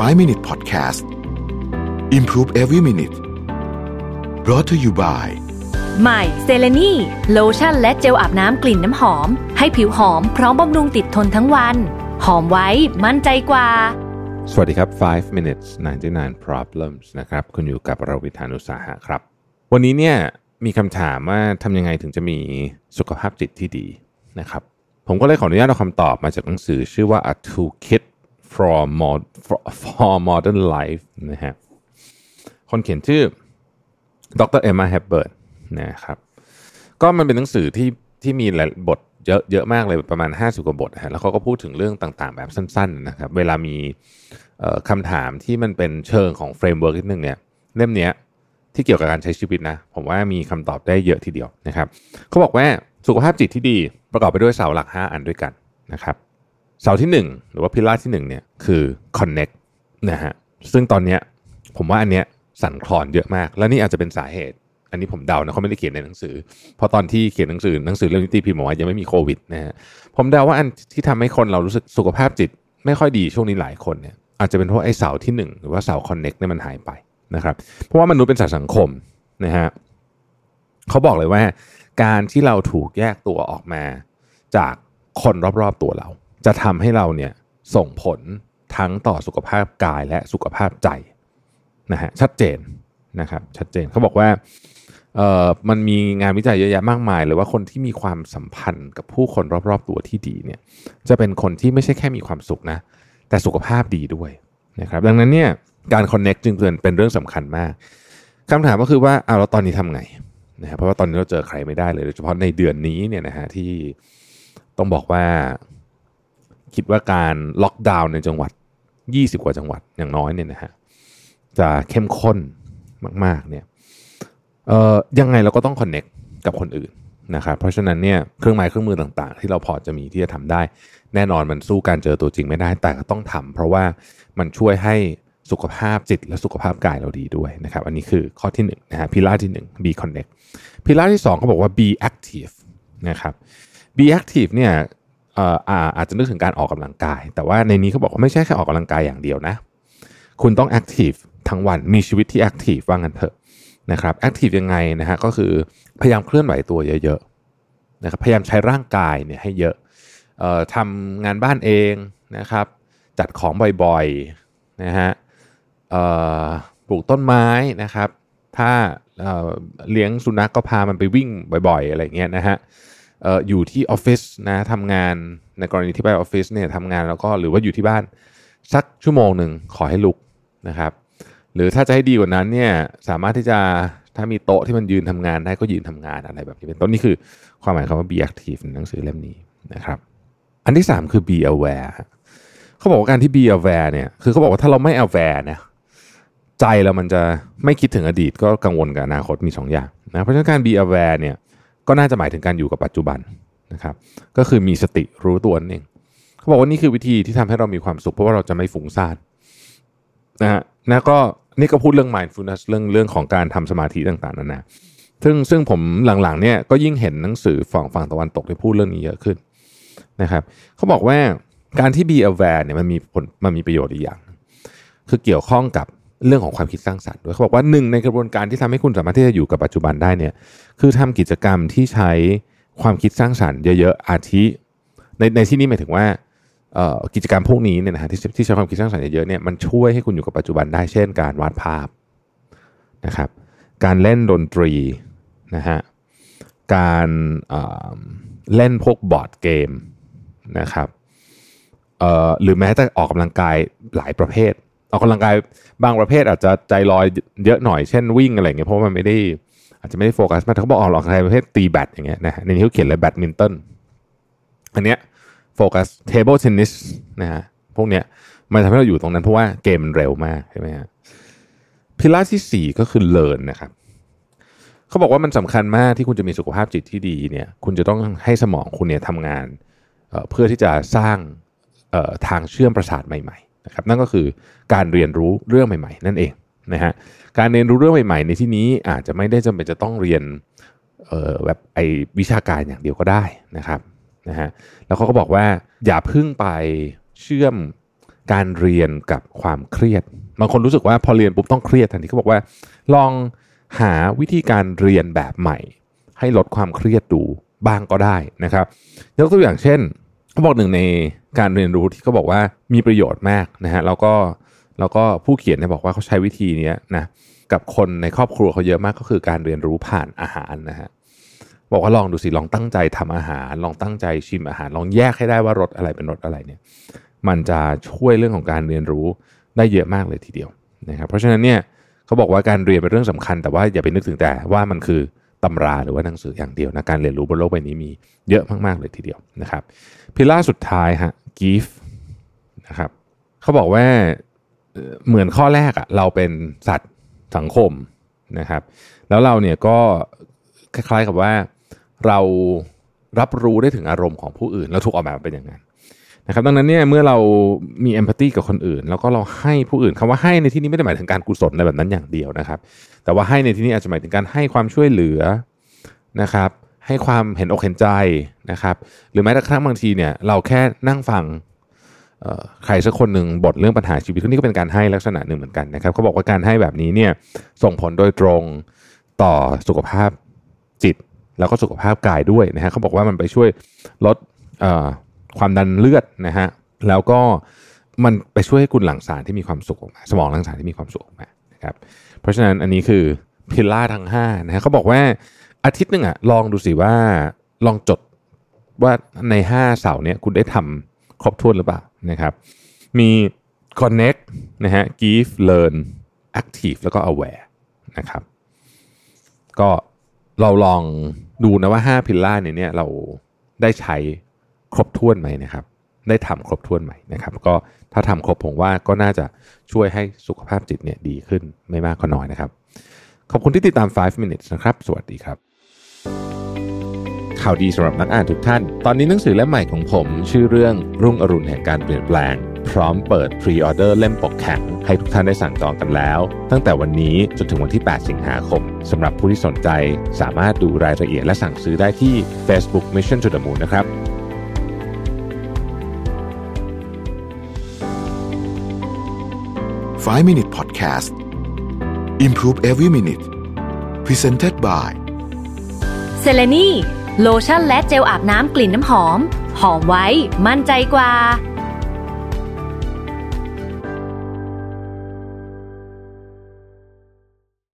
5 Minute Podcast Improve Every Minute brought to you by ใหม่เซเลนีโลชั่นและเจลอาบน้ำกลิ่นน้ำหอม ให้ผิวหอมพร้อมบำรุงติดทนทั้งวัน หอมไว้มั่นใจกว่า สวัสดีครับ 5 minutes 99 problems นะครับ คุณอยู่กับเราวิธานุสาหะครับ วันนี้เนี่ยมีคำถามว่าทำยังไงถึงจะมีสุขภาพจิตที่ดีนะครับ ผมก็เลยขออนุญาตเอาคำตอบมาจากหนังสือชื่อว่า A Toolkit for, Mod, for, for Modern Life นะฮะคนเขียนชื่อดรเอมมาแฮปเบิร์ตนะครับก็มันเป็นหนังสือที่ที่มีหลายบทเยอะเยอะมากเลยประมาณ 50 กว่าบทฮะแล้วเขาก็พูดถึงเรื่องต่างๆ แบบสั้นๆนะครับเวลามีคำถามที่มันเป็นเชิงของ framework นิดนึงเนี่ยเล่มเนี้ยที่เกี่ยวกับการใช้ชีวิตนะ ผมว่ามีคำตอบได้เยอะทีเดียวนะครับเขาบอกว่าสุขภาพจิตที่ดีประกอบไปด้วยเสาหลัก 5 อันด้วยกันนะครับ เสาที่ 1 หรือว่าพิลาที่1เนี่ยคือ connect นะฮะซึ่งตอนเนี้ยผมว่าอันเนี้ยสั่นคลอนเยอะมาก และนี่อาจจะเป็นสาเหตุ อันนี้ผมเดานะเขาไม่ได้เขียนในหนังสือ เพราะตอนที่เขียนหนังสือหนังสือเล่มนี้ตีพิมพ์บอกว่ายังไม่มีโควิดนะฮะผมเดาว่าอันที่ทำให้คนเรารู้สึกสุขภาพจิต ไม่ค่อยดีช่วงนี้หลายคนเนี่ยอาจจะเป็นเพราะไอ้เสาที่หนึ่งหรือว่าเสา connect เนี่ยมันหายไปนะครับเพราะว่ามนุษย์เป็นสัตว์สังคมนะฮะเขาบอกเลยว่า การที่เราถูกแยกตัวออกมาจากคนรอบๆตัวเรา จะทำให้เราเนี่ยส่งผลทั้งต่อสุขภาพกายและสุขภาพใจนะฮะชัดเจนนะครับชัดเจนเขาบอกว่าเอ่อมันมีงานวิจัยเยอะแยะมากมายเลยว่าคนที่มีความสัมพันธ์กับผู้คนรอบๆตัวที่ดีเนี่ยจะเป็นคนที่ไม่ใช่แค่มีความสุขนะแต่สุขภาพดีด้วยนะครับดังนั้นเนี่ยการคอนเน็กจึงเป็นเรื่องสำคัญมากคำถามก็คือว่าเอาแล้วตอนนี้ทำไงนะครับเพราะว่าตอนนี้เราเจอใครไม่ได้เลยโดยเฉพาะในเดือนนี้เนี่ยนะฮะที่ต้องบอกว่า คิดว่าการล็อกดาวน์ในจังหวัด 20 กว่าจังหวัดอย่างน้อยเนี่ยนะฮะจะเข้มข้นมากๆเนี่ยเอ่อยังไงเราก็ต้องคอนเน็กกับคนอื่นนะครับเพราะฉะนั้นเนี่ยเครื่องไม้เครื่องมือต่างๆ ที่เราพอจะมีที่จะทำได้ แน่นอนมันสู้การเจอตัวจริงไม่ได้แต่ก็ต้องทำเพราะว่ามันช่วยให้สุขภาพจิตและสุขภาพกายเราดีด้วยนะครับอันนี้คือข้อที่1นงนะฮะพิล่าที่ 1 be connect พิล่าที่2เขาบอกว่า be active นะครับ be active เนี่ย อ่ออาจจะนึกถึงการออกกำลังกาย แต่ว่าในนี้เขาบอกว่าไม่ใช่แค่ออกกำลังกายอย่างเดียวนะ คุณต้อง active ทั้งวันมีชีวิตที่ active ว่างั้นเถอะนะครับ active ยังไงนะฮะก็คือพยายามเคลื่อนไหวตัวเยอะๆนะครับพยายามใช้ร่างกายเนี่ยให้เยอะเอ่อทำงานบ้านเองนะครับ จัดของบ่อยๆนะฮะเอ่อปลูกต้นไม้นะครับ ถ้าเอ่อเลี้ยงสุนัขกก็พามันไปวิ่งบ่อยๆ อะไรเงี้ยนะฮะ อออยู่ที่ออฟฟิศนะทำงานในกรณีที่ไปออฟฟิศเนี่ยทำงานแล้วก็หรือว่าอยู่ที่บ้านสักชั่วโมงหนึ่งขอให้ลุกนะครับหรือถ้าจะให้ดีกว่านั้นเนี่ยสามารถที่จะถ้ามีโต๊ะที่มันยืนทำงานได้ก็ยืนทำงานอะไรแบบนี้เป็นต้นนี่คือความหมายคำว่า be active ในหนังสือเล่มนี้นะครับ อันที่ 3 คือ be aware เขาบอกว่าการที่ be aware เนี่ยคือเขาบอกว่าถ้าเราไม่ aware เนี่ยใจเรามันจะไม่คิดถึงอดีตก็กังวลกับอนาคตมี 2 อย่างนะเพราะฉะนั้นการ be aware เนี่ย ก็น่าจะหมายถึงการอยู่กับปัจจุบันนะครับ ก็คือมีสติรู้ตัวนั่นเองเขาบอกว่านี่คือวิธีที่ทำให้เรามีความสุขเพราะว่าเราจะไม่ฟุ้งซ่านนะฮะนะก็นี่ก็พูดเรื่อง mindfulness เรื่องเรื่องของการทำสมาธิต่างๆนั่นนะซึ่งซึ่งผมหลังๆเนี่ยก็ยิ่งเห็นหนังสือฝั่งฝั่งตะวันตกที่พูดเรื่องนี้เยอะขึ้นนะครับเขาบอกว่าการที่ be aware เนี่ยมันมีผลมันมีประโยชน์อีกอย่าง คือเกี่ยวข้องกับ เรื่องของความคิดสร้างสรรค์ด้วยเขาบอกว่าหนึ่งในกระบวนการที่ทำให้คุณสามารถที่จะอยู่กับปัจจุบันได้เนี่ยคือทำกิจกรรมที่ใช้ความคิดสร้างสรรค์เยอะๆอาทิในในที่นี้หมายถึงว่ากิจกรรมพวกนี้เนี่ยนะฮะที่ที่ใช้ความคิดสร้างสรรค์เยอะๆเนี่ยมันช่วยให้คุณอยู่กับปัจจุบันได้เช่น การวาดภาพนะครับ การเล่นดนตรีนะฮะการเล่นพวก board game นะครับหรือแม้แต่ออกกำลังกายหลายประเภท ออกกำลังกายบางประเภทอาจจะใจลอยเยอะหน่อยเช่นวิ่งอะไรเงี้ยเพราะมันไม่ได้อาจจะไม่ได้โฟกัสมากเขาบอกออกกำลังกายประเภทตีแบดอย่างเงี้ยนะฮะในนี้เขาเขียนเลยแบดมินตันอันเนี้ย focus table tennis นะฮะพวกเนี้ยมันทำให้เราอยู่ตรงนั้นเพราะว่าเกมมันเร็วมากใช่ไหมฮะ pillar ที่ 4 ก็คือ learn นะครับเขาบอกว่ามันสำคัญมากที่คุณจะมีสุขภาพจิตที่ดีเนี่ยคุณจะต้องให้สมองคุณเนี่ยทำงานเพื่อที่จะสร้างทางเชื่อมประสาทใหม่ๆ นะครับนั่นก็คือการเรียนรู้เรื่องใหม่ ๆ นั่นเองนะฮะการเรียนรู้เรื่องใหม่ ๆ ในที่นี้อาจจะไม่ได้จำเป็นจะต้องเรียนแบบไอวิชาการอย่างเดียวก็ได้นะครับนะฮะแล้วเขาก็บอกว่าอย่าพึ่งไปเชื่อมการเรียนกับความเครียด บางคนรู้สึกว่าพอเรียนปุ๊บต้องเครียดทันทีเขาบอกว่า ลองหาวิธีการเรียนแบบใหม่ ให้ลดความเครียดดูบ้างก็ได้นะครับยกตัวอย่างเช่น เขาบอกหนึ่งในการเรียนรู้ที่เขาบอกว่ามีประโยชน์มากนะฮะแล้วก็แล้วก็ผู้เขียนเนี่ยบอกว่าเขาใช้วิธีนี้นะกับคนในครอบครัวเขาเยอะมากก็คือการเรียนรู้ผ่านอาหารนะฮะบอกว่าลองดูสิลองตั้งใจทำอาหาร ลองตั้งใจชิมอาหาร ลองแยกให้ได้ว่ารสอะไรเป็นรสอะไรเนี่ย มันจะช่วยเรื่องของการเรียนรู้ได้เยอะมากเลยทีเดียวนะครับเพราะฉะนั้นเนี่ยเขาบอกว่าการเรียนเป็นเรื่องสำคัญ แต่ว่าอย่าไปนึกถึงแต่ว่ามันคือ ตำราหรือว่าหนังสืออย่างเดียวนะการเรียนรู้บนโลกใบนี้มีเยอะมาก ๆ เลยทีเดียวนะครับพิล่าสุดท้ายฮะกีฟนะครับเขาบอกว่าเหมือนข้อแรกอะเราเป็นสัตว์สังคมนะครับ แล้วเราเนี่ยก็คล้ายๆกับว่าเรารับรู้ได้ถึงอารมณ์ของผู้อื่นแล้วถูกออกแบบเป็นอย่างนั้น นะครับดังนั้นเนี่ยเมื่อเรามีเอมพัตตีกับคนอื่น แล้วก็เราให้ผู้อื่นคำว่าให้ในที่นี้ไม่ได้หมายถึงการกุศลในแบบนั้นอย่างเดียวนะครับ แต่ว่าให้ในที่นี้อาจจะหมายถึงการให้ความช่วยเหลือนะครับ ให้ความเห็นอกเห็นใจนะครับ หรือแม้แต่ครั้งบางทีเนี่ยเราแค่นั่งฟังใครสักคนหนึ่งบทเรื่องปัญหาชีวิตนี่ก็เป็นการให้ลักษณะหนึ่งเหมือนกันนะครับเขาบอกว่าการให้แบบนี้เนี่ยส่งผลโดยตรงต่อสุขภาพจิต แล้วก็สุขภาพกายด้วยนะฮะเขาบอกว่ามันไปช่วยลด ความดันเลือดนะฮะแล้วก็มันไปช่วยให้คุณหลั่งสารที่มีความสุขออกมาสมองหลั่งสารที่มีความสุขออกมานะครับเพราะฉะนั้นอันนี้คือพิลล่าทั้ง5นะฮะเขาบอกว่าอาทิตย์หนึ่งอะลองดูสิว่าลองจดว่าใน 5 เสาร์เนี้ยคุณได้ทำครบถ้วนหรือเปล่านะครับมี connect นะฮะ give learn active แล้วก็ aware นะครับก็เราลองดูนะว่า 5 พิลล่าเนี่ยเราได้ใช้ ครบถ้วนไหมนะครับ ได้ทำครบถ้วนไหมนะครับ ก็ถ้าทำครบผมว่าก็น่าจะช่วยให้สุขภาพจิตเนี่ยดีขึ้นไม่มากก็น้อยนะครับ ขอบคุณที่ติดตาม 5 minutes นะครับ สวัสดีครับ ข่าวดีสำหรับนักอ่านทุกท่าน ตอนนี้หนังสือเล่มใหม่ของผม ชื่อเรื่องรุ่งอรุณแห่งการเปลี่ยนแปลงพร้อมเปิดพรีออเดอร์เล่มปกแข็งให้ทุกท่านได้สั่งจองกันแล้ว ตั้งแต่วันนี้จนถึงวันที่ 8 สิงหาคมสำหรับผู้ที่สนใจ สามารถดูรายละเอียดและสั่งซื้อได้ที่ Facebook Mission to the Moon นะครับ 5 Minute Podcast Improve Every Minute Presented by เซเลนีโลชั่นและเจลอาบน้ำกลิ่นน้ำหอม หอมไว้ มั่นใจกว่า